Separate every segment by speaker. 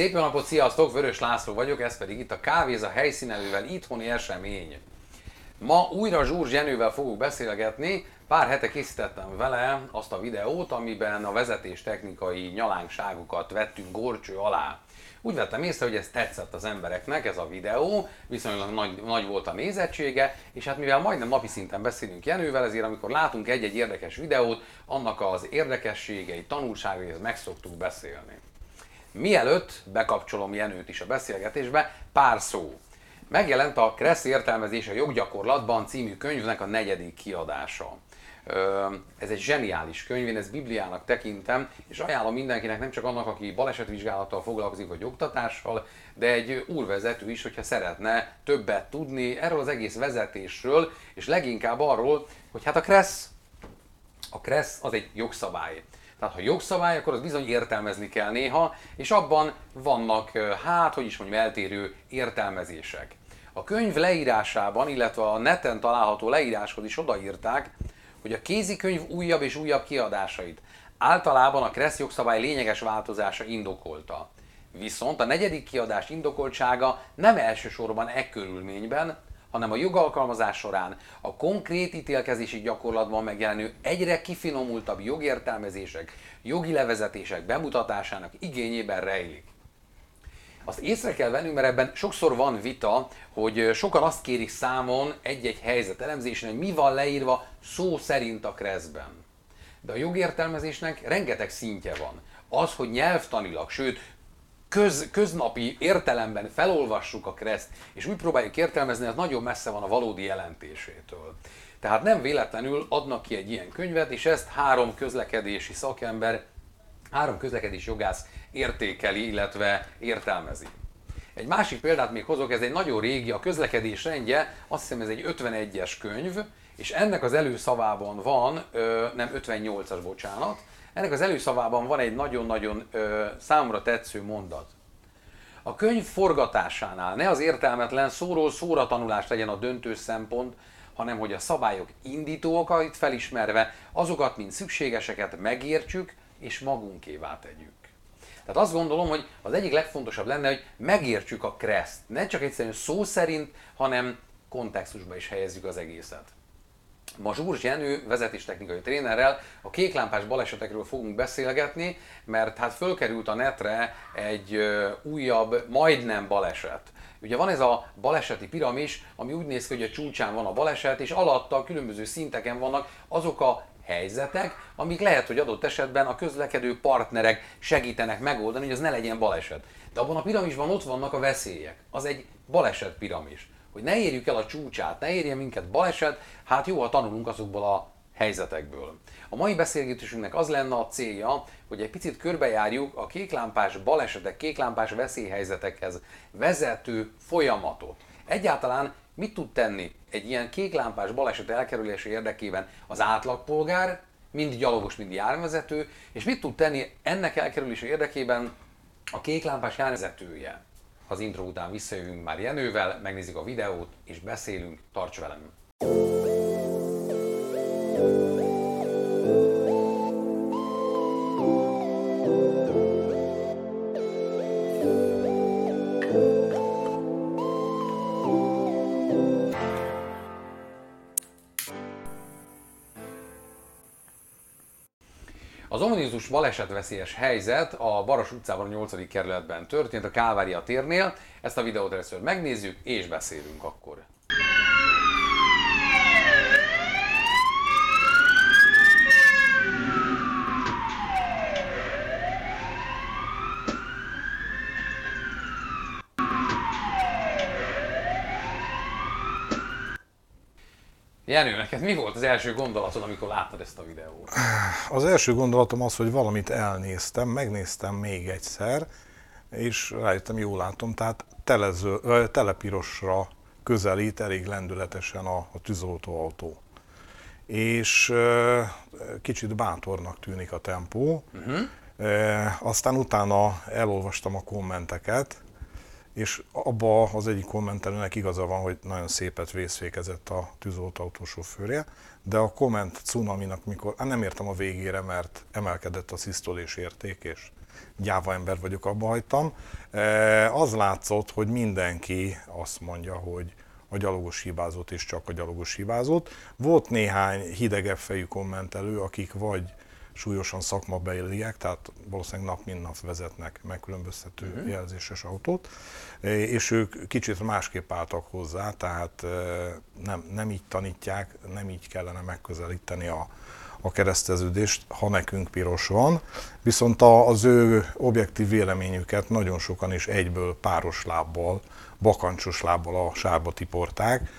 Speaker 1: Szép jó napot, sziasztok! Vörös László vagyok, ez pedig itt a Kávéza helyszínelővel itthoni esemény. Ma újra Zsúr Zsenővel fogok beszélgetni, pár hete készítettem vele azt a videót, amiben a vezetés technikai nyalánkságokat vettünk gorcső alá. Úgy vettem észre, hogy ez tetszett az embereknek, ez a videó, viszonylag nagy, nagy volt a nézettsége, és hát mivel majdnem napi szinten beszélünk Jenővel, ezért amikor látunk egy-egy érdekes videót, annak az érdekességei, tanulságait meg szoktuk beszélni. Mielőtt bekapcsolom Jenőt is a beszélgetésbe, pár szó. Megjelent a Kressz értelmezés a joggyakorlatban című könyvnek a negyedik kiadása. Ez egy zseniális könyv, én ezt Bibliának tekintem, és ajánlom mindenkinek, nem csak annak, aki balesetvizsgálattal foglalkozik, vagy oktatással, de egy úrvezető is, hogyha szeretne többet tudni erről az egész vezetésről, és leginkább arról, hogy hát a Kressz, a Kressz az egy jogszabály. Tehát ha jogszabály, akkor az bizony értelmezni kell néha, és abban vannak, hát, hogy is mondjam, eltérő értelmezések. A könyv leírásában, illetve a neten található leíráshoz is odaírták, hogy a kézikönyv újabb és újabb kiadásait általában a Kressz jogszabály lényeges változása indokolta. Viszont a negyedik kiadás indokoltsága nem elsősorban e körülményben, hanem a jogalkalmazás során a konkrét ítélkezési gyakorlatban megjelenő egyre kifinomultabb jogértelmezések, jogi levezetések bemutatásának igényében rejlik. Azt észre kell vennünk, mert ebben sokszor van vita, hogy sokan azt kérik számon egy-egy helyzet elemzésen, hogy mi van leírva szó szerint a kreszben. De a jogértelmezésnek rengeteg szintje van. Az, hogy nyelvtanilag, sőt köz, köznapi értelemben felolvassuk a kreszt, és úgy próbáljuk értelmezni, az nagyon messze van a valódi jelentésétől. Tehát nem véletlenül adnak ki egy ilyen könyvet, és ezt három közlekedési szakember, három közlekedési jogász értékeli, illetve értelmezi. Egy másik példát még hozok, ez egy nagyon régi, a közlekedés rendje, azt hiszem ez egy 51-es könyv, és ennek az előszavában van, nem 58-as, bocsánat, ennek az előszavában van egy nagyon-nagyon számra tetsző mondat. A könyv forgatásánál ne az értelmetlen szóról szóra tanulás legyen a döntő szempont, hanem hogy a szabályok indító okait felismerve azokat, mint szükségeseket megértsük és magunkévá tegyük. Tehát azt gondolom, hogy az egyik legfontosabb lenne, hogy megértsük a kreszt. Ne csak egyszerűen szó szerint, hanem kontextusba is helyezzük az egészet. Ma Zsúrs Jenő vezetéstechnikai trénerrel a kéklámpás balesetekről fogunk beszélgetni, mert hát fölkerült a netre egy újabb, majdnem baleset. Ugye van ez a baleseti piramis, ami úgy néz ki, hogy a csúcsán van a baleset, és alatta különböző szinteken vannak azok a helyzetek, amik lehet, hogy adott esetben a közlekedő partnerek segítenek megoldani, hogy az ne legyen baleset. De abban a piramisban ott vannak a veszélyek. Az egy baleset piramis hogy ne érjük el a csúcsát, ne érje minket baleset, hát jó, ha tanulunk azokból a helyzetekből. A mai beszélgetésünknek az lenne a célja, hogy egy picit körbejárjuk a kéklámpás balesetek, kéklámpás veszélyhelyzetekhez vezető folyamatot. Egyáltalán mit tud tenni egy ilyen kéklámpás baleset elkerülése érdekében az átlagpolgár, mind gyalogos, mind járvezető, és mit tud tenni ennek elkerülése érdekében a kéklámpás járvezetője? Az intro után visszajövünk már Jenővel, megnézzük a videót és beszélünk, tarts velem! Az ominózus balesetveszélyes helyzet a Baros utcában a 8. kerületben történt, a Kálvária térnél. Ezt a videót először megnézzük, és beszélünk akkor. Jenő, neked mi volt az első gondolatod, amikor láttad ezt a videót?
Speaker 2: Az első gondolatom az, hogy valamit elnéztem, megnéztem még egyszer, és rájöttem, jól látom, tehát telező, telepirosra közelít elég lendületesen a, a tűzoltóautó. És e, kicsit bátornak tűnik a tempó. Uh-huh. E, aztán utána elolvastam a kommenteket, és abba az egyik kommentelőnek igaza van, hogy nagyon szépet vészfékezett a tűzoltóautó sofőrje, de a komment cunaminak, mikor, hát nem értem a végére, mert emelkedett a szisztolés érték, és gyáva ember vagyok, abba hagytam. Az látszott, hogy mindenki azt mondja, hogy a gyalogos hibázott, és csak a gyalogos hibázott. Volt néhány hidegebb fejű kommentelő, akik vagy súlyosan szakmabeliek, tehát valószínűleg nap mint nap vezetnek megkülönböztető uh-huh. jelzéses autót, és ők kicsit másképp álltak hozzá, tehát nem, nem így tanítják, nem így kellene megközelíteni a, a kereszteződést, ha nekünk piros van, viszont az ő objektív véleményüket nagyon sokan is egyből páros lábbal, bakancsos lábbal a sárba tiporták.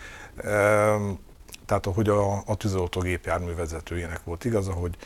Speaker 2: Tehát ahogy a, a tűzoltógépjármű vezetőjének volt igaza, hogy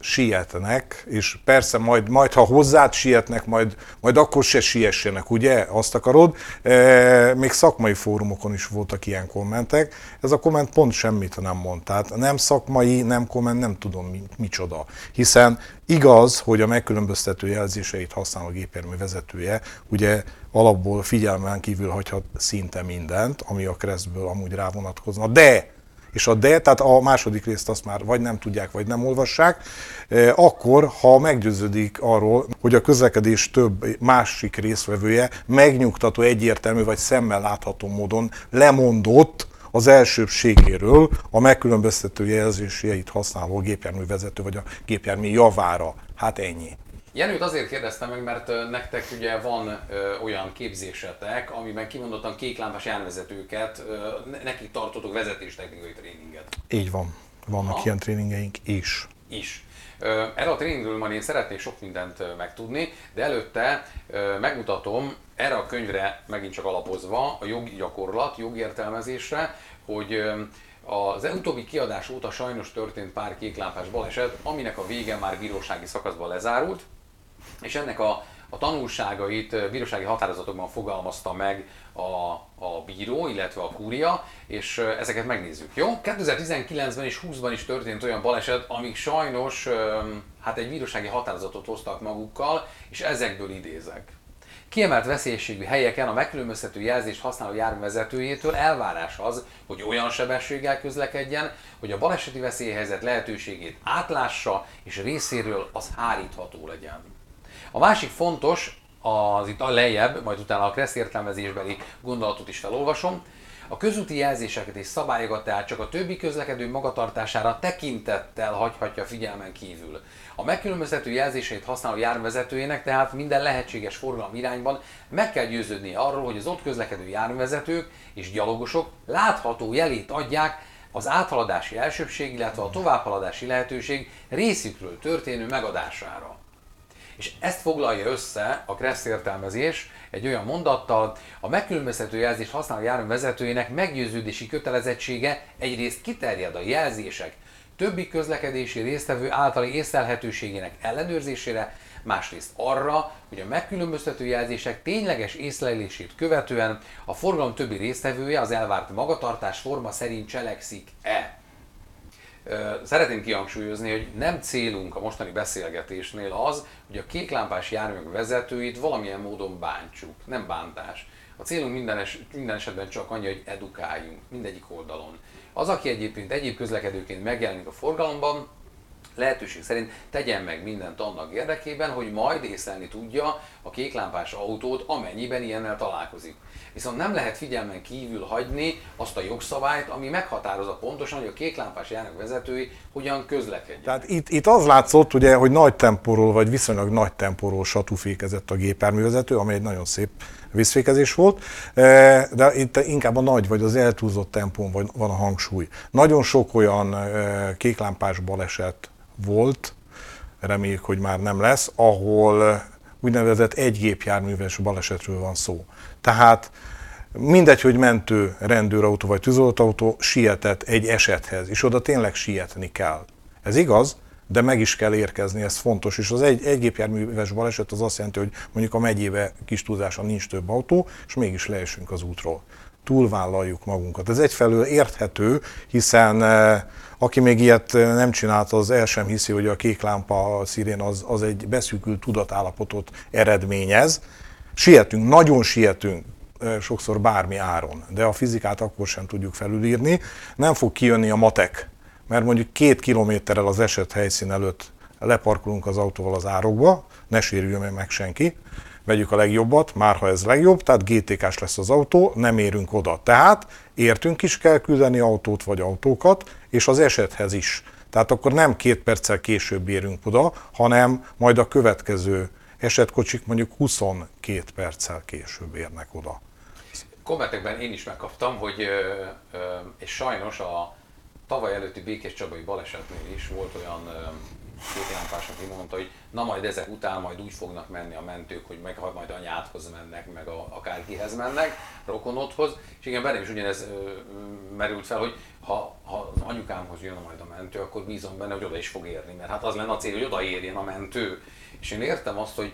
Speaker 2: sietnek, és persze majd, majd ha hozzád sietnek, majd, majd akkor se siessenek, ugye? Azt akarod? E, még szakmai fórumokon is voltak ilyen kommentek. Ez a komment pont semmit nem mond. Tehát nem szakmai, nem komment, nem tudom mi, micsoda. Hiszen igaz, hogy a megkülönböztető jelzéseit használó gépjármű vezetője ugye alapból figyelmen kívül hagyhat szinte mindent, ami a keresztből amúgy rá vonatkozna, de és a de, tehát a második részt azt már vagy nem tudják, vagy nem olvassák, e, akkor, ha meggyőződik arról, hogy a közlekedés több másik részvevője megnyugtató, egyértelmű vagy szemmel látható módon lemondott az elsőbségéről a megkülönböztető jelzéseit használó gépjárművezető vagy a gépjármű javára. Hát ennyi.
Speaker 1: Jenőt azért kérdeztem meg, mert nektek ugye van ö, olyan képzésetek, amiben kimondottan kéklámpás járvezetőket, ö, nekik tartotok vezetéstechnikai tréninget.
Speaker 2: Így van. Vannak Aha. ilyen tréningeink is.
Speaker 1: Is. Erre a tréningről majd én szeretnék sok mindent megtudni, de előtte megmutatom erre a könyvre megint csak alapozva a jogi gyakorlat, jogértelmezésre, hogy az utóbbi kiadás óta sajnos történt pár kéklámpás baleset, aminek a vége már bírósági szakaszban lezárult, és ennek a, a tanulságait bírósági határozatokban fogalmazta meg a, a bíró, illetve a kúria, és ezeket megnézzük. Jó? 2019-ben és 20-ban is történt olyan baleset, amik sajnos hát egy bírósági határozatot hoztak magukkal, és ezekből idézek. Kiemelt veszélyességű helyeken a megkülönböztető jelzést használó járművezetőjétől elvárás az, hogy olyan sebességgel közlekedjen, hogy a baleseti veszélyhelyzet lehetőségét átlássa, és részéről az hárítható legyen. A másik fontos, az itt a lejjebb, majd utána a kressz értelmezésbeli gondolatot is felolvasom, a közúti jelzéseket és szabályokat tehát csak a többi közlekedő magatartására tekintettel hagyhatja figyelmen kívül. A megkülönböztető jelzéseit használó járművezetőjének tehát minden lehetséges forgalom irányban meg kell győződnie arról, hogy az ott közlekedő járművezetők és gyalogosok látható jelét adják az áthaladási elsőbség, illetve a továbbhaladási lehetőség részükről történő megadására. És ezt foglalja össze a Kressz értelmezés egy olyan mondattal, a megkülönböztető jelzés használó járművezetőjének meggyőződési kötelezettsége egyrészt kiterjed a jelzések többi közlekedési résztvevő általi észlelhetőségének ellenőrzésére, másrészt arra, hogy a megkülönböztető jelzések tényleges észlelését követően a forgalom többi résztvevője az elvárt magatartás forma szerint cselekszik-e. Szeretném kihangsúlyozni, hogy nem célunk a mostani beszélgetésnél az, hogy a kéklámpás járművek vezetőit valamilyen módon bántsuk. Nem bántás. A célunk minden, es, minden esetben csak annyi, hogy edukáljunk mindegyik oldalon. Az, aki egyébként egyéb közlekedőként megjelenik a forgalomban, lehetőség szerint tegyen meg mindent annak érdekében, hogy majd észlelni tudja a kéklámpás autót, amennyiben ilyennel találkozik. Viszont nem lehet figyelmen kívül hagyni azt a jogszabályt, ami meghatározza pontosan, hogy a kéklámpás jármű vezetői hogyan közlekedjenek.
Speaker 2: Tehát itt, itt az látszott, ugye, hogy nagy tempóról, vagy viszonylag nagy tempóról satúfékezett a gépjárművezető, ami egy nagyon szép vízfékezés volt, e, de itt inkább a nagy vagy az eltúlzott tempón van a hangsúly. Nagyon sok olyan e, kéklámpás baleset volt, reméljük, hogy már nem lesz, ahol úgynevezett egy gépjárműves balesetről van szó. Tehát mindegy, hogy mentő, rendőrautó vagy tűzoltóautó sietett egy esethez, és oda tényleg sietni kell. Ez igaz, de meg is kell érkezni, ez fontos. És az egy, egy gépjárműves baleset az azt jelenti, hogy mondjuk a megyébe kis túlzása nincs több autó, és mégis leesünk az útról. Túlvállaljuk magunkat. Ez egyfelől érthető, hiszen eh, aki még ilyet eh, nem csinált, az el sem hiszi, hogy a kék lámpa a szirén az, az egy beszűkült tudatállapotot eredményez. Sietünk, nagyon sietünk, eh, sokszor bármi áron, de a fizikát akkor sem tudjuk felülírni. Nem fog kijönni a matek mert mondjuk két kilométerrel az eset helyszín előtt leparkolunk az autóval az árokba, ne sérüljön meg senki, vegyük a legjobbat, már ha ez legjobb, tehát GTK-s lesz az autó, nem érünk oda. Tehát értünk is kell küldeni autót vagy autókat, és az esethez is. Tehát akkor nem két perccel később érünk oda, hanem majd a következő esetkocsik mondjuk 22 perccel később érnek oda.
Speaker 1: Kommentekben én is megkaptam, hogy és sajnos a tavaly előtti Békés Csabai balesetnél is volt olyan két lámpás, aki mondta, hogy na majd ezek után majd úgy fognak menni a mentők, hogy meg majd anyádhoz mennek, meg a, akárkihez mennek, rokonodhoz. És igen, bennem is ugyanez ö, merült fel, hogy ha, ha az anyukámhoz jön majd a mentő, akkor bízom benne, hogy oda is fog érni, mert hát az lenne a cél, hogy odaérjen a mentő. És én értem azt, hogy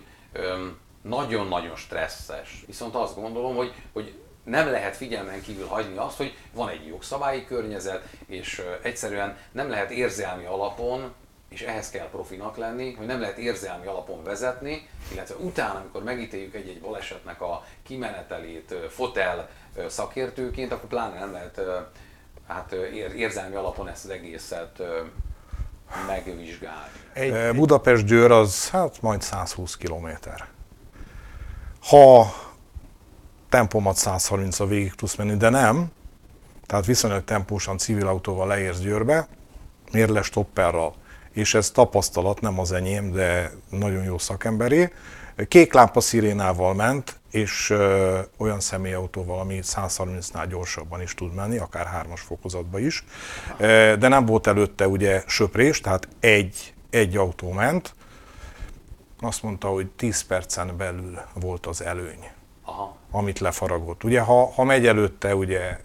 Speaker 1: nagyon-nagyon stresszes. Viszont azt gondolom, hogy, hogy nem lehet figyelmen kívül hagyni azt, hogy van egy jogszabályi környezet, és egyszerűen nem lehet érzelmi alapon és ehhez kell profinak lenni, hogy nem lehet érzelmi alapon vezetni, illetve utána, amikor megítéljük egy-egy balesetnek a kimenetelét fotel szakértőként, akkor pláne nem lehet hát érzelmi alapon ezt az egészet megvizsgálni.
Speaker 2: Egy, Budapest-Győr az hát majd 120 km. Ha tempomat 130 a végig tudsz menni, de nem, tehát viszonylag tempósan civil autóval leérsz Győrbe, mérles topperral, és ez tapasztalat, nem az enyém, de nagyon jó szakemberé. Kék lámpa szirénával ment, és ö, olyan személyautóval, ami 130-nál gyorsabban is tud menni, akár hármas fokozatba is. De nem volt előtte ugye söprés, tehát egy, egy autó ment. Azt mondta, hogy 10 percen belül volt az előny, Aha. amit lefaragott. Ugye, ha, ha megy előtte ugye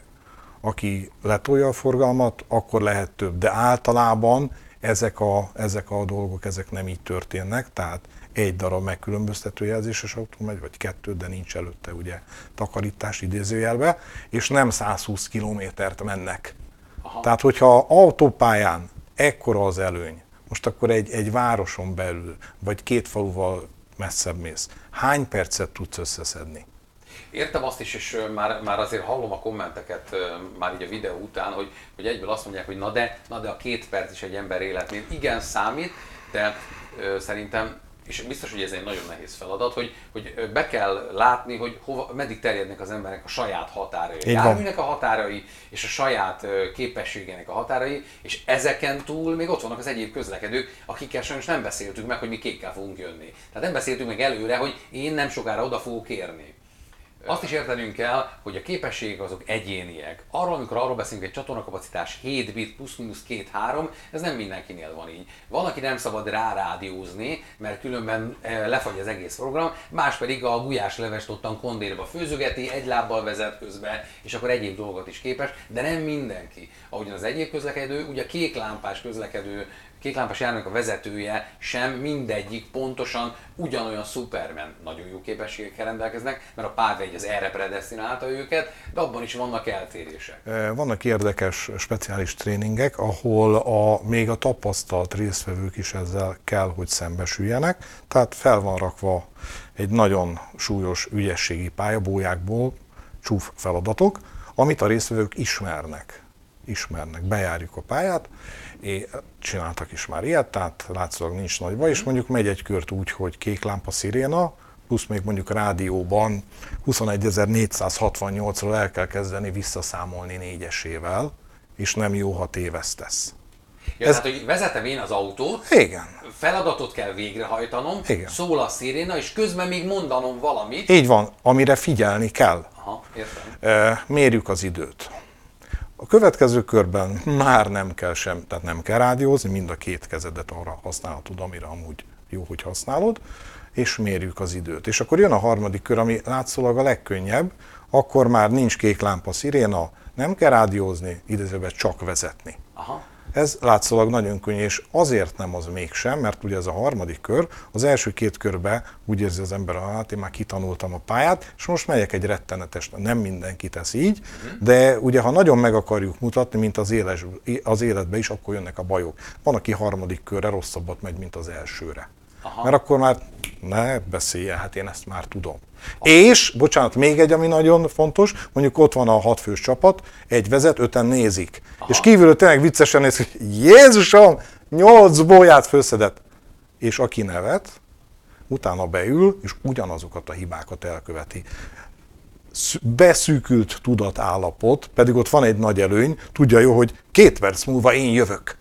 Speaker 2: aki letolja a forgalmat, akkor lehet több, de általában ezek a, ezek a dolgok ezek nem így történnek, tehát egy darab megkülönböztető jelzéses autó megy, vagy kettő, de nincs előtte ugye takarítás idézőjelbe, és nem 120 kilométert mennek. Aha. Tehát, hogyha autópályán ekkora az előny, most akkor egy, egy városon belül, vagy két faluval messzebb mész, hány percet tudsz összeszedni?
Speaker 1: Értem azt is, és már, már azért hallom a kommenteket már így a videó után, hogy, hogy egyből azt mondják, hogy na de, na de a két perc is egy ember életnél igen számít, de ö, szerintem és biztos, hogy ez egy nagyon nehéz feladat, hogy, hogy be kell látni, hogy hova, meddig terjednek az emberek a saját határai, a járműnek a határai, és a saját képességének a határai, és ezeken túl még ott vannak az egyéb közlekedők, akikkel sajnos nem beszéltük meg, hogy mi kékkel fogunk jönni. Tehát nem beszéltünk meg előre, hogy én nem sokára oda fogok érni. Azt is értenünk kell, hogy a képességek azok egyéniek. Arról, amikor arról beszélünk, egy csatornakapacitás 7 bit plusz-minusz 2-3, ez nem mindenkinél van így. Van, aki nem szabad rárádiózni, mert különben eh, lefagy az egész program, más pedig a gulyás levest ottan kondérba főzögeti, egy lábbal vezet közbe, és akkor egyéb dolgot is képes, de nem mindenki. Ahogyan az egyéb közlekedő, ugye a kék lámpás közlekedő kéklámpás járműnek a vezetője sem mindegyik pontosan ugyanolyan Superman nagyon jó képességekkel rendelkeznek, mert a párvegy az erre predestinálta őket, de abban is vannak eltérések.
Speaker 2: Vannak érdekes speciális tréningek, ahol a, még a tapasztalt résztvevők is ezzel kell, hogy szembesüljenek. Tehát fel van rakva egy nagyon súlyos ügyességi pályabójákból csúf feladatok, amit a résztvevők ismernek. Ismernek, bejárjuk a pályát, és csináltak is már ilyet, tehát látszólag nincs nagy baj, és mondjuk megy egy kört úgy, hogy kék lámpa sziréna, plusz még mondjuk rádióban 21.468-ról el kell kezdeni visszaszámolni négyesével, és nem jó, ha tévesztesz.
Speaker 1: Ja, Ez... tehát, hogy vezetem én az autót,
Speaker 2: Igen.
Speaker 1: feladatot kell végrehajtanom, Igen. szól a sziréna, és közben még mondanom valamit.
Speaker 2: Így van, amire figyelni kell.
Speaker 1: Aha, értem.
Speaker 2: Mérjük az időt. A következő körben már nem kell sem, tehát nem kell rádiózni, mind a két kezedet arra használhatod, amire amúgy jó, hogy használod, és mérjük az időt. És akkor jön a harmadik kör, ami látszólag a legkönnyebb, akkor már nincs kék lámpa sziréna, nem kell rádiózni, idézőben csak vezetni. Aha. Ez látszólag nagyon könnyű, és azért nem az mégsem, mert ugye ez a harmadik kör, az első két körbe úgy érzi az ember, hát én már kitanultam a pályát, és most megyek egy rettenetes, nem mindenki tesz így, de ugye ha nagyon meg akarjuk mutatni, mint az, éles, az életbe is, akkor jönnek a bajok. Van, aki harmadik körre rosszabbat megy, mint az elsőre. Aha. Mert akkor már ne beszélje, hát én ezt már tudom. És, bocsánat, még egy, ami nagyon fontos, mondjuk ott van a hatfős csapat, egy vezet, öten nézik. Aha. És kívülről tényleg viccesen néz, hogy Jézusom, nyolc bóját főszedett. és aki nevet, utána beül, és ugyanazokat a hibákat elköveti. Beszűkült tudatállapot, pedig ott van egy nagy előny, tudja jó, hogy két perc múlva én jövök.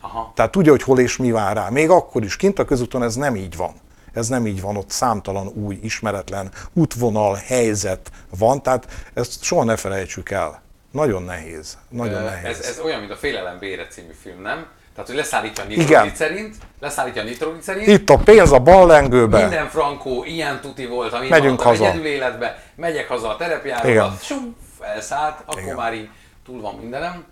Speaker 2: Aha. Tehát tudja, hogy hol és mi vár rá. Még akkor is kint a közúton ez nem így van. Ez nem így van, ott számtalan új, ismeretlen útvonal, helyzet van, tehát ezt soha ne felejtsük el. Nagyon nehéz. Nagyon nehéz.
Speaker 1: Ez, ez olyan, mint a Félelem Bére című film, nem? Tehát, hogy leszállítja a nitroglicerint, leszállítja a nitroglicerint.
Speaker 2: Itt a pénz a ballengőbe.
Speaker 1: Minden frankó, ilyen tuti volt, amit
Speaker 2: Megyünk haza.
Speaker 1: egyedül életbe, megyek haza a terepjáróba, felszállt, akkor Igen. már így túl van mindenem.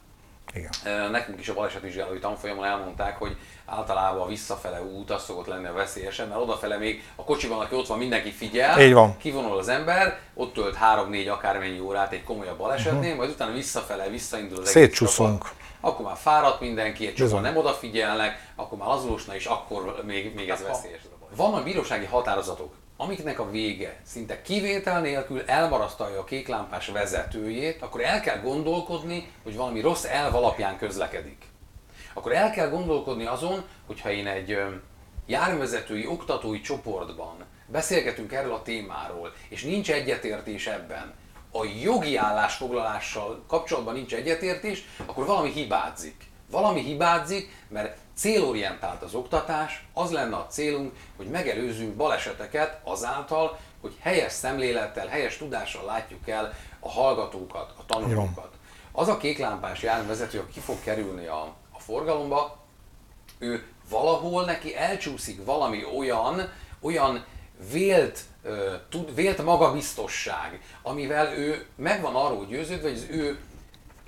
Speaker 1: Igen. Nekünk is a balesetvizsgálói tanfolyamon elmondták, hogy általában a visszafele út az szokott lenni a veszélyesebb, mert odafele még a kocsiban, aki ott van, mindenki figyel,
Speaker 2: Így van.
Speaker 1: kivonul az ember, ott tölt 3-4 akármennyi órát egy komolyabb balesetnél, uh-huh. majd utána visszafele visszaindul az
Speaker 2: Szétcsúszunk.
Speaker 1: Akkor már fáradt mindenki, egy csomóan nem odafigyelnek, akkor már lazulósna, és akkor még, még ez veszélyes. Vannak bírósági határozatok, amiknek a vége szinte kivétel nélkül elmarasztalja a kéklámpás vezetőjét, akkor el kell gondolkodni, hogy valami rossz elv alapján közlekedik. Akkor el kell gondolkodni azon, hogyha én egy járművezetői oktatói csoportban beszélgetünk erről a témáról, és nincs egyetértés ebben, a jogi állásfoglalással kapcsolatban nincs egyetértés, akkor valami hibázik. Valami hibázik, mert célorientált az oktatás, az lenne a célunk, hogy megelőzzünk baleseteket azáltal, hogy helyes szemlélettel, helyes tudással látjuk el a hallgatókat, a tanulókat. Az a kéklámpás járművezető, aki ki fog kerülni a, a forgalomba, ő valahol neki elcsúszik valami olyan, olyan vélt, tud, vélt magabiztosság, amivel ő megvan arról győződve, hogy az ő,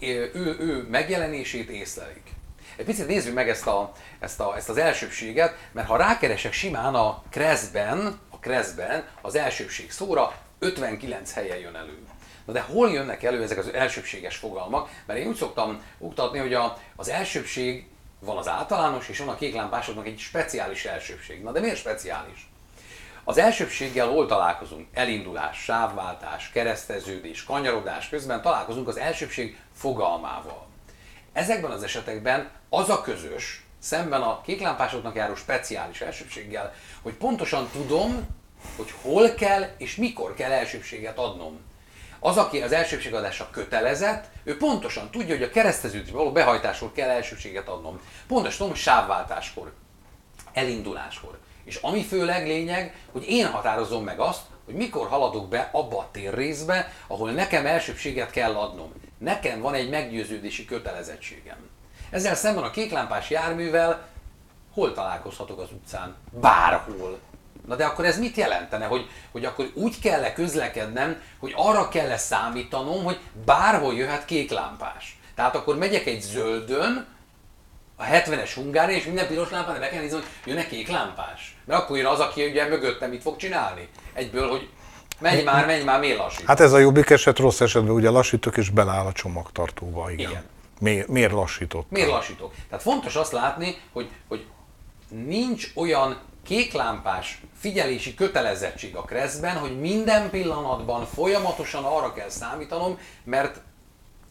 Speaker 1: ő, ő, megjelenését észlelik. Egy picit nézzük meg ezt, a, ezt, a, ezt az elsőbséget, mert ha rákeresek simán a Kreszben, a Kreszben az elsőbség szóra 59 helyen jön elő. Na de hol jönnek elő ezek az elsőbséges fogalmak? Mert én úgy szoktam oktatni, hogy a, az elsőbség van az általános, és van a kéklámpásoknak egy speciális elsőbség. Na de miért speciális? Az elsőbséggel hol találkozunk? Elindulás, sávváltás, kereszteződés, kanyarodás közben találkozunk az elsőbség fogalmával. Ezekben az esetekben az a közös, szemben a kéklámpásoknak járó speciális elsőbséggel, hogy pontosan tudom, hogy hol kell és mikor kell elsőbséget adnom. Az, aki az elsőbségadásra kötelezett, ő pontosan tudja, hogy a kereszteződés való behajtáskor kell elsőbséget adnom. Pontosan tudom, hogy sávváltáskor, elinduláskor. És ami főleg lényeg, hogy én határozom meg azt, hogy mikor haladok be abba a térrészbe, ahol nekem elsőbséget kell adnom. Nekem van egy meggyőződési kötelezettségem. Ezzel szemben a kéklámpás járművel hol találkozhatok az utcán? Bárhol. Na de akkor ez mit jelentene, hogy, hogy akkor úgy kell-e közlekednem, hogy arra kell-e számítanom, hogy bárhol jöhet kéklámpás. Tehát akkor megyek egy zöldön, a 70-es Hungária, és minden piros lámpán be kell nézni, hogy jön-e kék lámpás. Mert akkor jön az, aki ugye mögöttem mit fog csinálni. Egyből, hogy menj már, menj már, miért lassít?
Speaker 2: Hát ez a jobbik eset, rossz esetben ugye lassítok, és beláll a csomagtartóba, igen. igen. Mi, miért lassított?
Speaker 1: Miért lassítok? Tehát fontos azt látni, hogy, hogy nincs olyan kéklámpás figyelési kötelezettség a kreszben, hogy minden pillanatban folyamatosan arra kell számítanom, mert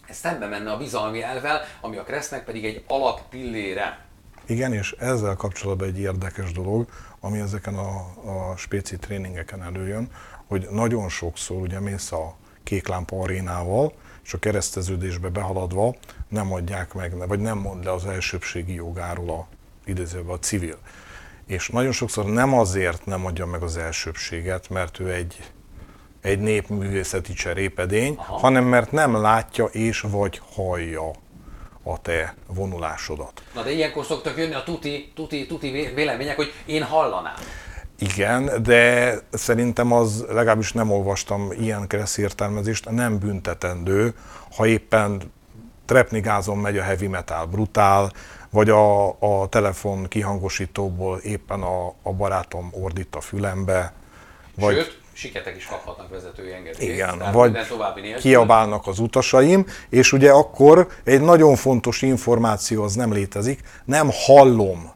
Speaker 1: ez szembe menne a bizalmi elvel, ami a Kresznek pedig egy alappillére.
Speaker 2: Igen, és ezzel kapcsolatban egy érdekes dolog, ami ezeken a, a spéci tréningeken előjön, hogy nagyon sokszor ugye mész a kéklámpa arénával, és a kereszteződésbe behaladva nem adják meg, vagy nem mond le az elsőbségi jogáról a, idézőben a civil. És nagyon sokszor nem azért nem adja meg az elsőbséget, mert ő egy egy népművészeti cserépedény, Aha. hanem mert nem látja és vagy hallja a te vonulásodat.
Speaker 1: Na de ilyenkor szoktak jönni a tuti, tuti, tuti vélemények, hogy én hallanám.
Speaker 2: Igen, de szerintem az, legalábbis nem olvastam ilyen kereszt értelmezést, nem büntetendő, ha éppen trepnigázon megy a heavy metal brutál, vagy a, a telefon kihangosítóból éppen a, a barátom ordít a fülembe.
Speaker 1: Vagy... Sőt, siketek is kaphatnak vezetői engedélyt.
Speaker 2: Igen, vagy kiabálnak az utasaim, és ugye akkor egy nagyon fontos információ az nem létezik, nem hallom,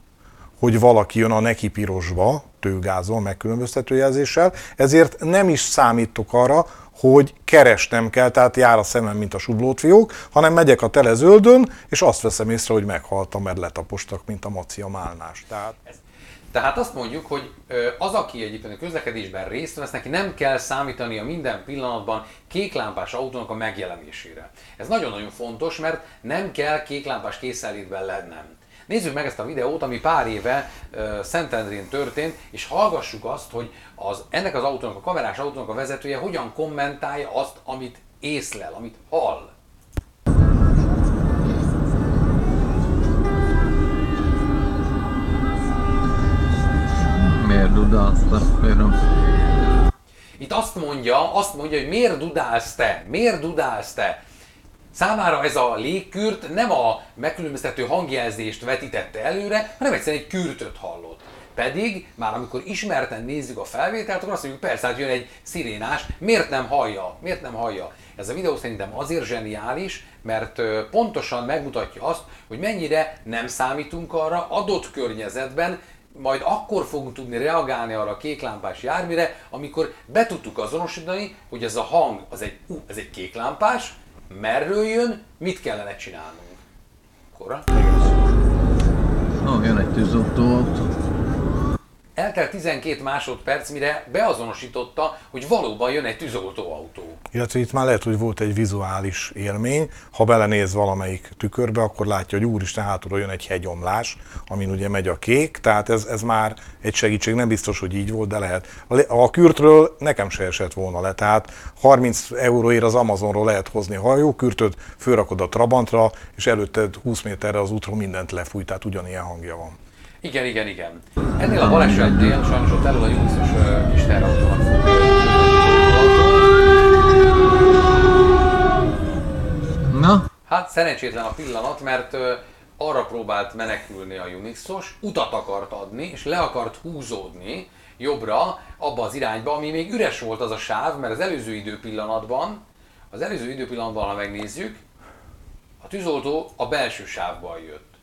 Speaker 2: hogy valaki jön a neki pirosba, tőgázol, megkülönböztető jelzéssel, ezért nem is számítok arra, hogy keresnem kell, tehát jár a szemem, mint a sublótfiók, hanem megyek a telezöldön, és azt veszem észre, hogy meghaltam, mert letapostak, mint a maci a málnás. Tehát...
Speaker 1: Tehát azt mondjuk, hogy az, aki egyébként a közlekedésben részt vesz, neki nem kell számítani a minden pillanatban kéklámpás autónak a megjelenésére. Ez nagyon-nagyon fontos, mert nem kell kéklámpás készenlétben lennem. Nézzük meg ezt a videót, ami pár éve uh, Szentendrén történt, és hallgassuk azt, hogy az, ennek az autónak, a kamerás autónak a vezetője hogyan kommentálja azt, amit észlel, amit hall.
Speaker 3: Miért férem?
Speaker 1: Itt azt mondja, azt mondja, hogy miért dudálsz te? Miért dudálsz te? Számára ez a légkürt nem a megkülönböztető hangjelzést vetítette előre, hanem egyszerűen egy kürtöt hallott. Pedig már amikor ismerten nézzük a felvételt, akkor azt mondjuk, persze, hát jön egy szirénás, miért nem hallja? Miért nem hallja? Ez a videó szerintem azért zseniális, mert pontosan megmutatja azt, hogy mennyire nem számítunk arra adott környezetben, majd akkor fogunk tudni reagálni arra a kéklámpás járműre, amikor be tudtuk azonosítani, hogy ez a hang, az egy, uh, ez egy kéklámpás, merről jön, mit kellene csinálnunk. Kora?
Speaker 3: Ó, jön egy tűzoltóautó.
Speaker 1: Eltelt 12 másodperc, mire beazonosította, hogy valóban jön egy tűzoltóautó.
Speaker 2: Illetve itt már lehet, hogy volt egy vizuális élmény. Ha belenéz valamelyik tükörbe, akkor látja, hogy úristen, hátulról jön egy hegyomlás, amin ugye megy a kék, tehát ez, ez már egy segítség, nem biztos, hogy így volt, de lehet. A, kürtről nekem se esett volna le, tehát 30 euróért az Amazonról lehet hozni hajókürtöt, fölrakod a Trabantra, és előtted 20 méterre az útról mindent lefújt, tehát ugyanilyen hangja van.
Speaker 1: Igen, igen, igen. Ennél a balesetnél sajnos ott elől a Juliszos kis teherautónak fog
Speaker 3: Na,
Speaker 1: Hát szerencsétlen a pillanat, mert ö, arra próbált menekülni a Unixos, utat akart adni, és le akart húzódni jobbra, abba az irányba, ami még üres volt az a sáv, mert az előző időpillanatban, az előző időpillanatban, ha megnézzük, a tűzoltó a belső sávban jött.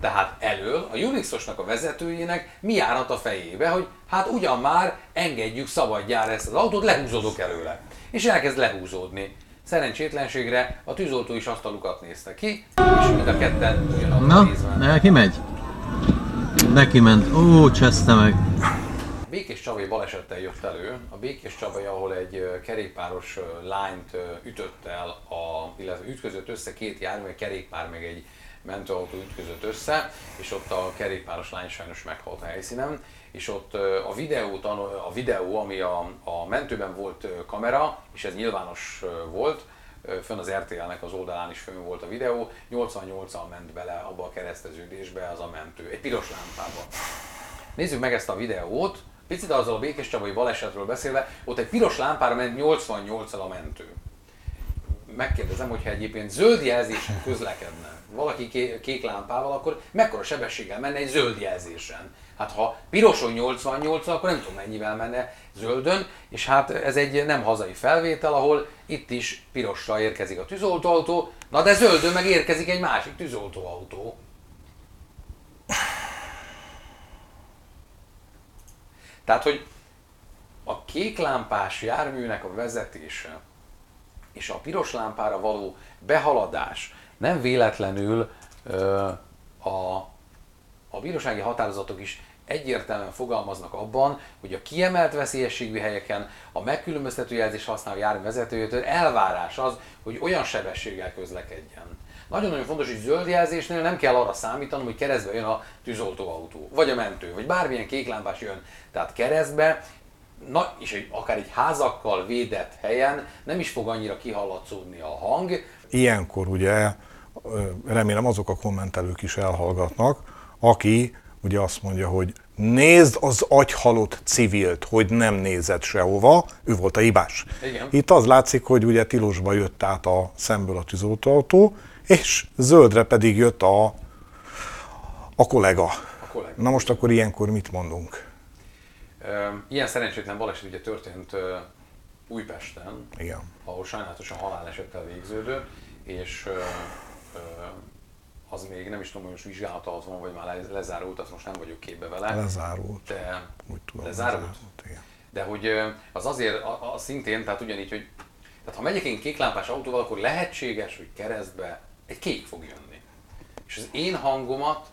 Speaker 1: Tehát elől a Unixosnak a vezetőjének mi járhat a fejébe, hogy hát ugyan már engedjük szabadjára ezt az autót, lehúzódok előle. És elkezd lehúzódni. Szerencsétlenségre a tűzoltó is azt a lukat nézte ki, és mind a ketten ugyanabban
Speaker 3: na,
Speaker 1: nézve.
Speaker 3: neki megy. Neki ment. Ó, cseszte meg.
Speaker 1: Békés Csabai balesettel jött elő. A Békés Csabai, ahol egy kerékpáros lányt ütött el, a, illetve ütközött össze két jármű, egy kerékpár meg egy mentőautó ütközött össze, és ott a kerékpáros lány sajnos meghalt a helyszínen, és ott a videó, a videó ami a, a mentőben volt kamera, és ez nyilvános volt, fönn az RTL-nek az oldalán is fönn volt a videó, 88-al ment bele abba a kereszteződésbe az a mentő, egy piros lámpába. Nézzük meg ezt a videót. Picit azzal a Békés Csabai balesetről beszélve, ott egy piros lámpára ment 88-al a mentő. Megkérdezem, hogyha egyébként zöld jelzésen közlekedne valaki ké- kék lámpával, akkor mekkora sebességgel menne egy zöld jelzésen? Hát ha piroson 88 akkor nem tudom mennyivel menne zöldön, és hát ez egy nem hazai felvétel, ahol itt is pirosra érkezik a tűzoltóautó, na de zöldön meg érkezik egy másik tűzoltóautó. Tehát, hogy a kék lámpás járműnek a vezetése és a piros lámpára való behaladás nem véletlenül ö, a, a bírósági határozatok is egyértelműen fogalmaznak abban, hogy a kiemelt veszélyességű helyeken a megkülönböztető jelzés használó jármű vezetőjétől elvárás az, hogy olyan sebességgel közlekedjen. Nagyon-nagyon fontos, hogy zöld jelzésnél nem kell arra számítanom, hogy keresztbe jön a tűzoltóautó, vagy a mentő, vagy bármilyen kéklámpás jön. Tehát keresztbe, na, és egy, akár egy házakkal védett helyen nem is fog annyira kihallatszódni a hang.
Speaker 2: Ilyenkor ugye remélem azok a kommentelők is elhallgatnak, aki ugye azt mondja, hogy nézd az agyhalott civilt, hogy nem nézett sehova, ő volt a hibás.
Speaker 1: Igen.
Speaker 2: Itt az látszik, hogy ugye tilosba jött át a szemből a tűzoltóautó, és zöldre pedig jött a, a kollega.
Speaker 1: A kollega.
Speaker 2: Na most akkor ilyenkor mit mondunk?
Speaker 1: Ilyen szerencsétlen baleset ugye történt Újpesten,
Speaker 2: Igen.
Speaker 1: ahol sajnálatosan halálesettel végződött, és az még nem is tudom, hogy most vizsgálat alatt van, vagy már le- lezárult, azt most nem vagyok képbe vele.
Speaker 2: Lezárult.
Speaker 1: De
Speaker 2: Úgy tudom.
Speaker 1: lezárult?
Speaker 2: igen.
Speaker 1: De hogy az azért, a, a szintén, tehát ugyanígy, hogy tehát ha megyek én kéklámpás autóval, akkor lehetséges, hogy keresztbe egy kék fog jönni. És az én hangomat,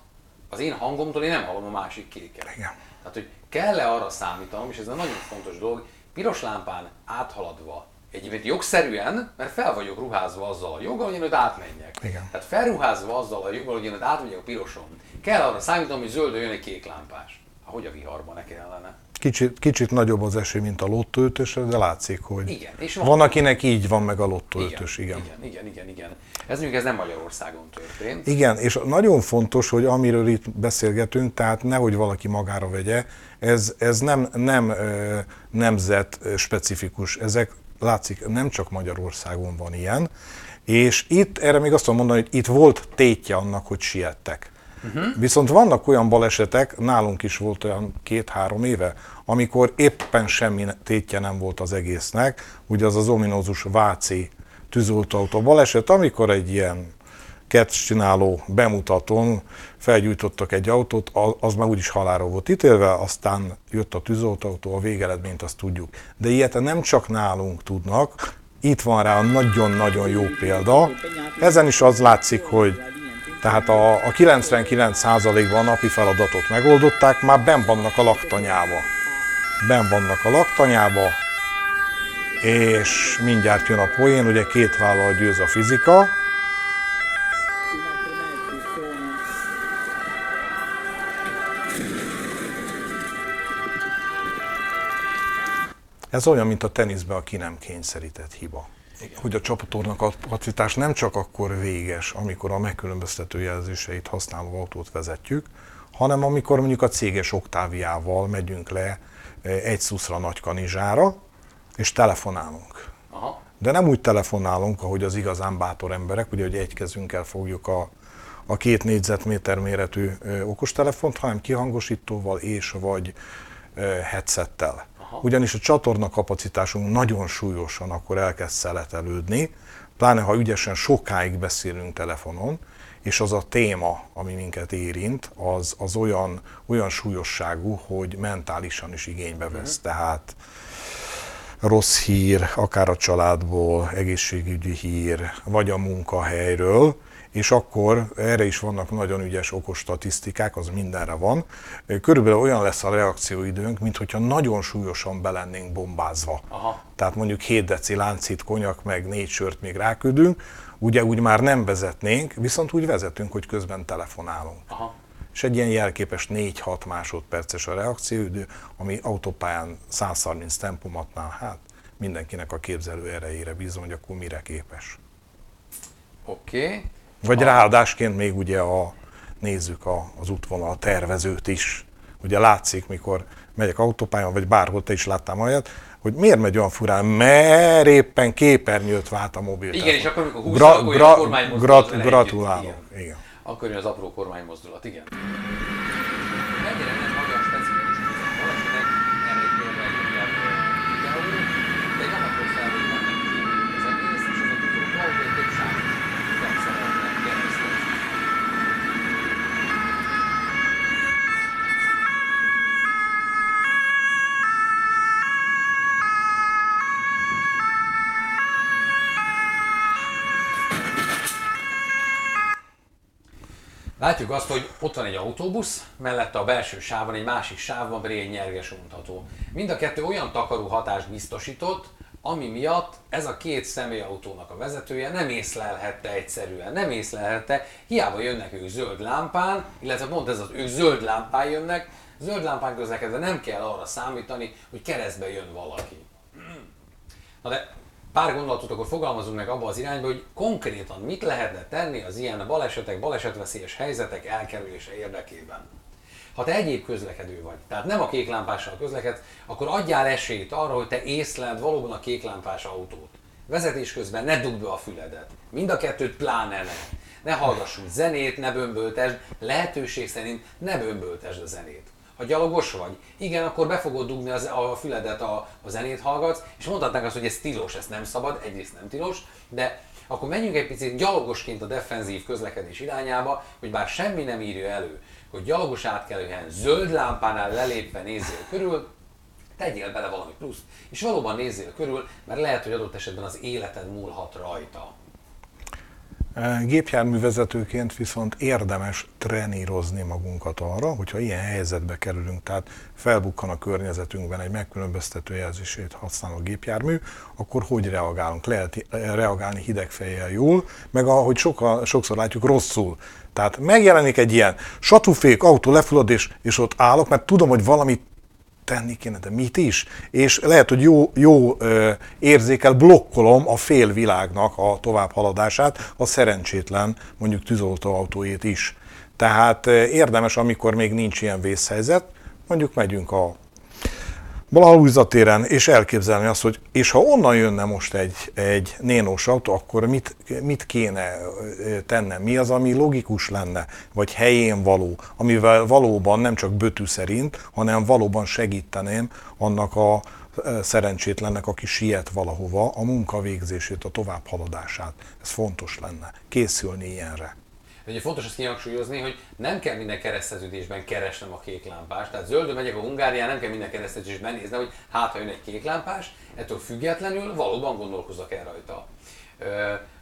Speaker 1: az én hangomtól én nem hallom a másik kéket.
Speaker 2: Igen.
Speaker 1: Tehát, hogy kell-e arra számítanom, és ez egy nagyon fontos dolog, piros lámpán áthaladva egyébként jogszerűen, mert fel vagyok ruházva azzal a joggal, hogy én ott átmenjek.
Speaker 2: Igen.
Speaker 1: Tehát felruházva azzal a joggal, hogy én ott átmegyek a piroson. Kell arra számítanom, hogy zöldön jön egy kék lámpás. Ahogy a viharban ne kellene.
Speaker 2: Kicsit, kicsit nagyobb az esély, mint a lottóötösre, de látszik, hogy
Speaker 1: Igen, és
Speaker 2: van,
Speaker 1: van-
Speaker 2: akinek így van meg a lottóötös, igen.
Speaker 1: igen. Igen, igen, igen. Ez mondjuk ez nem Magyarországon történt.
Speaker 2: Igen, és nagyon fontos, hogy amiről itt beszélgetünk, tehát nehogy valaki magára vegye, ez, ez nem, nem nemzet specifikus, ezek látszik nem csak Magyarországon van ilyen, és itt, erre még azt tudom mondani, hogy itt volt tétje annak, hogy siettek. Uh-huh. Viszont vannak olyan balesetek, nálunk is volt olyan két-három éve, amikor éppen semmi tétje nem volt az egésznek, ugye az az ominózus Váci tűzoltóautó baleset, amikor egy ilyen catch csináló bemutatón felgyújtottak egy autót, az már úgyis halára volt ítélve, aztán jött a tűzoltóautó, a végeredményt azt tudjuk. De ilyet nem csak nálunk tudnak, itt van rá a nagyon-nagyon jó példa. Ezen is az látszik, hogy tehát a, a 99%-ban a napi feladatot megoldották, már ben vannak a laktanyába. Ben vannak a laktanyába, és mindjárt jön a poén, ugye két vállal győz a fizika, Ez olyan, mint a teniszben a ki nem kényszerített hiba. Igen. Hogy a csapatornak a kapacitás nem csak akkor véges, amikor a megkülönböztető jelzéseit használó autót vezetjük, hanem amikor mondjuk a céges oktáviával megyünk le eh, egy szuszra nagy kanizsára, és telefonálunk.
Speaker 1: Aha.
Speaker 2: De nem úgy telefonálunk, ahogy az igazán bátor emberek, ugye, hogy egy kezünkkel fogjuk a, a két négyzetméter méretű ö, okostelefont, hanem kihangosítóval és vagy ö, headsettel. Ugyanis a csatorna kapacitásunk nagyon súlyosan akkor elkezd szeletelődni, pláne ha ügyesen sokáig beszélünk telefonon, és az a téma, ami minket érint, az, az olyan, olyan súlyosságú, hogy mentálisan is igénybe vesz. Tehát rossz hír, akár a családból, egészségügyi hír, vagy a munkahelyről, és akkor erre is vannak nagyon ügyes, okos statisztikák, az mindenre van. Körülbelül olyan lesz a reakcióidőnk, mint hogyha nagyon súlyosan belennénk bombázva.
Speaker 1: Aha.
Speaker 2: Tehát mondjuk 7 deci láncit, konyak, meg négy sört még ráküldünk, ugye úgy már nem vezetnénk, viszont úgy vezetünk, hogy közben telefonálunk.
Speaker 1: Aha.
Speaker 2: És egy ilyen jelképes 4-6 másodperces a reakcióidő, ami autópályán 130 tempomatnál, hát mindenkinek a képzelő erejére bízom, hogy akkor mire képes.
Speaker 1: Oké. Okay.
Speaker 2: Vagy ráadásként még ugye a, nézzük a, az útvonal tervezőt is. Ugye látszik, mikor megyek autópályon, vagy bárhol te is láttál olyat, hogy miért megy olyan furán, mert éppen képernyőt vált a mobiltelefon.
Speaker 1: Igen, és akkor, amikor húzza, akkor jön a kormánymozdulat vele együtt.
Speaker 2: Gratulálok.
Speaker 1: Igen.
Speaker 2: Igen.
Speaker 1: Akkor jön az apró kormánymozdulat, igen. Mennyire nem magyar specifikus valószínűleg erre egy példa egy újabb videó, de egy amatőr felvétel neki az egész, és az a tudó dolog, hogy több száz rendszerelnek keresztül. Látjuk azt, hogy ott van egy autóbusz, mellette a belső sávon, egy másik sávban pedig egy nyerges untató. Mind a kettő olyan takaró hatást biztosított, ami miatt ez a két személyautónak a vezetője nem észlelhette egyszerűen, nem észlelhette, hiába jönnek ők zöld lámpán, illetve pont ez az, ők zöld lámpán jönnek, zöld lámpán közlekedve nem kell arra számítani, hogy keresztbe jön valaki. Na de pár gondolatot akkor fogalmazunk meg abba az irányba, hogy konkrétan mit lehetne tenni az ilyen balesetek, balesetveszélyes helyzetek elkerülése érdekében. Ha te egyéb közlekedő vagy, tehát nem a kéklámpással közlekedsz, akkor adjál esélyt arra, hogy te észleld valóban a kéklámpás autót. Vezetés közben ne dugd be a füledet. Mind a kettőt pláne ne. Ne hallgass úgy zenét, ne bömböltesd, lehetőség szerint ne bömböltesd a zenét. Ha gyalogos vagy, igen, akkor be fogod dugni az, a füledet, a, a zenét hallgatsz, és mondhatnánk azt, hogy ez tilos, ez nem szabad, egyrészt nem tilos, de akkor menjünk egy picit gyalogosként a defenzív közlekedés irányába, hogy bár semmi nem írja elő, hogy gyalogos átkelőhelyen zöld lámpánál lelépve nézzél körül, tegyél bele valami pluszt, és valóban nézzél körül, mert lehet, hogy adott esetben az életed múlhat rajta.
Speaker 2: Gépjárművezetőként viszont érdemes trenírozni magunkat arra, hogyha ilyen helyzetbe kerülünk, tehát felbukkan a környezetünkben egy megkülönböztető jelzését használó gépjármű, akkor hogy reagálunk? Lehet reagálni hideg fejjel jól, meg ahogy sokkal, sokszor látjuk rosszul. Tehát megjelenik egy ilyen satúfék, autó lefullad, és, és ott állok, mert tudom, hogy valamit tenni kéne, de mit is? És lehet, hogy jó, jó ö, érzékel blokkolom a fél világnak a továbbhaladását, a szerencsétlen mondjuk tűzoltóautóét is. Tehát érdemes, amikor még nincs ilyen vészhelyzet, mondjuk megyünk a Blahalújza téren, és elképzelni azt, hogy és ha onnan jönne most egy, egy nénós autó, akkor mit, mit kéne tennem? Mi az, ami logikus lenne, vagy helyén való, amivel valóban nem csak bötű szerint, hanem valóban segíteném annak a szerencsétlennek, aki siet valahova, a munkavégzését, a továbbhaladását. Ez fontos lenne, készülni ilyenre.
Speaker 1: Ugye fontos azt kihangsúlyozni, hogy nem kell minden kereszteződésben keresnem a kék lámpást. Tehát zöldön megyek a Hungárián, nem kell minden kereszteződésben nézni, hogy hát ha jön egy kék lámpás, ettől függetlenül valóban gondolkozok el rajta.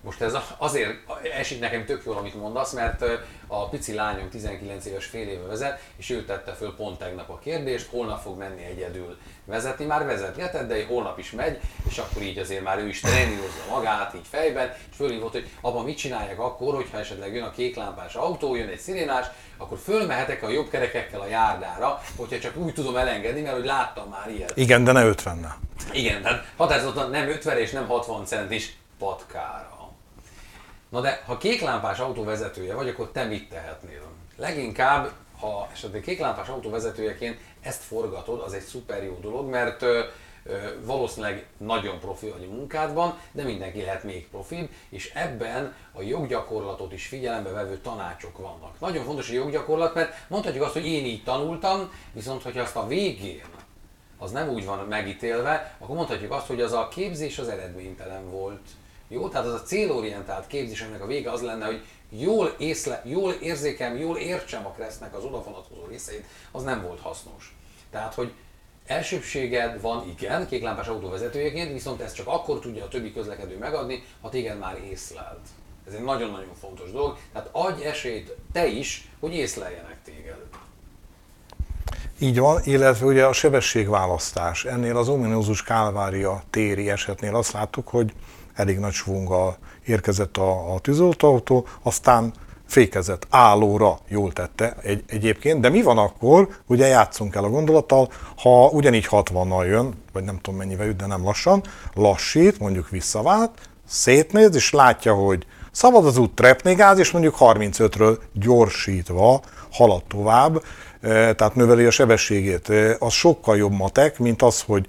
Speaker 1: Most ez azért esik nekem tök jól, amit mondasz, mert a pici lányom 19 éves fél éve vezet, és ő tette föl pont tegnap a kérdést, holnap fog menni egyedül vezetni, már vezetgetett, de holnap is megy, és akkor így azért már ő is trenírozza magát így fejben, és fölhívott, hogy abban mit csinálják akkor, hogyha esetleg jön a kéklámpás autó, jön egy szirénás, akkor fölmehetek a jobb kerekekkel a járdára, hogyha csak úgy tudom elengedni, mert hogy láttam már ilyet.
Speaker 2: Igen, de ne 50
Speaker 1: Igen, tehát határozottan nem 50 és nem 60 centis patkára. Na de ha kéklámpás autó vezetője vagy, akkor te mit tehetnél? Leginkább, ha esetleg kéklámpás autó vezetőjeként ezt forgatod, az egy szuper jó dolog, mert ö, ö, valószínűleg nagyon profi vagy a munkádban, de mindenki lehet még profibb, és ebben a joggyakorlatot is figyelembe vevő tanácsok vannak. Nagyon fontos a joggyakorlat, mert mondhatjuk azt, hogy én így tanultam, viszont hogyha azt a végén az nem úgy van megítélve, akkor mondhatjuk azt, hogy az a képzés az eredménytelen volt. Jó, tehát az a célorientált képzés, aminek a vége az lenne, hogy jól, észle, jól érzékem, jól értsem a kresznek az odavonatkozó részeit, az nem volt hasznos. Tehát, hogy elsőbséged van, igen, kéklámpás autóvezetőjeként, viszont ezt csak akkor tudja a többi közlekedő megadni, ha téged már észlelt. Ez egy nagyon-nagyon fontos dolog. Tehát adj esélyt te is, hogy észleljenek téged.
Speaker 2: Így van, illetve ugye a sebességválasztás. Ennél az ominózus Kálvária téri esetnél azt láttuk, hogy elég nagy svunggal érkezett a, a tűzoltóautó, aztán fékezett állóra, jól tette egy, egyébként, de mi van akkor, ugye játszunk el a gondolattal, ha ugyanígy 60-nal jön, vagy nem tudom mennyivel jut, de nem lassan, lassít, mondjuk visszavált, szétnéz, és látja, hogy szabad az út trepnégáz, és mondjuk 35-ről gyorsítva halad tovább, e, tehát növeli a sebességét. E, az sokkal jobb matek, mint az, hogy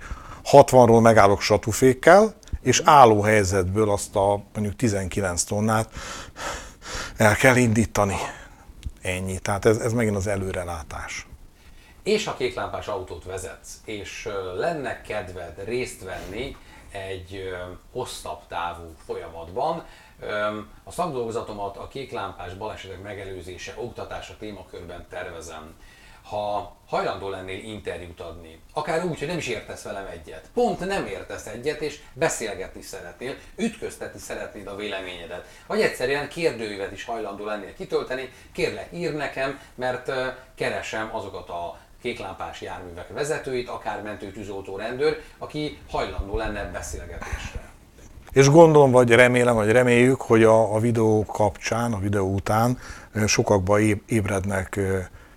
Speaker 2: 60-ról megállok satufékkel, és álló helyzetből azt a mondjuk 19 tonnát el kell indítani. Ennyi. Tehát ez, ez megint az előrelátás.
Speaker 1: És ha kéklámpás autót vezetsz, és lenne kedved részt venni egy hosszabb távú folyamatban, a szakdolgozatomat a kéklámpás balesetek megelőzése, oktatása témakörben tervezem ha hajlandó lennél interjút adni, akár úgy, hogy nem is értesz velem egyet, pont nem értesz egyet, és beszélgetni szeretnél, ütköztetni szeretnéd a véleményedet, vagy egyszerűen kérdőívet is hajlandó lennél kitölteni, kérlek ír nekem, mert keresem azokat a kéklámpás járművek vezetőit, akár mentő tűzoltó rendőr, aki hajlandó lenne beszélgetésre.
Speaker 2: És gondolom, vagy remélem, vagy reméljük, hogy a, a videó kapcsán, a videó után sokakba ébrednek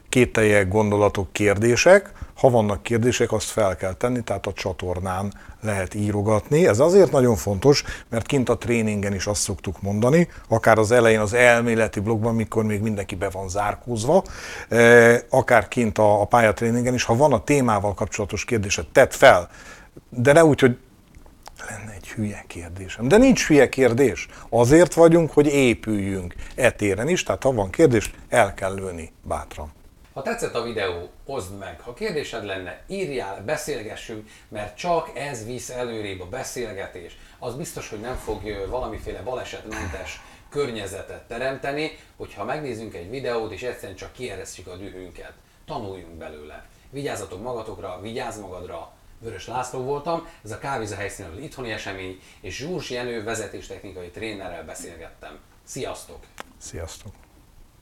Speaker 2: kételjek, gondolatok, kérdések. Ha vannak kérdések, azt fel kell tenni, tehát a csatornán lehet írogatni. Ez azért nagyon fontos, mert kint a tréningen is azt szoktuk mondani, akár az elején az elméleti blogban, mikor még mindenki be van zárkózva, eh, akár kint a, a pályatréningen is, ha van a témával kapcsolatos kérdésed, tedd fel, de ne úgy, hogy lenne egy hülye kérdésem. De nincs hülye kérdés. Azért vagyunk, hogy épüljünk etéren is, tehát ha van kérdés, el kell lőni bátran.
Speaker 1: Ha tetszett a videó, oszd meg. Ha kérdésed lenne, írjál, beszélgessünk, mert csak ez visz előrébb a beszélgetés. Az biztos, hogy nem fog valamiféle balesetmentes környezetet teremteni, hogyha megnézzünk egy videót, és egyszerűen csak kieresztjük a dühünket. Tanuljunk belőle. Vigyázzatok magatokra, vigyázz magadra. Vörös László voltam, ez a Kávéza helyszínen itthoni esemény, és Zsúrs Jenő vezetéstechnikai trénerrel beszélgettem. Sziasztok!
Speaker 2: Sziasztok!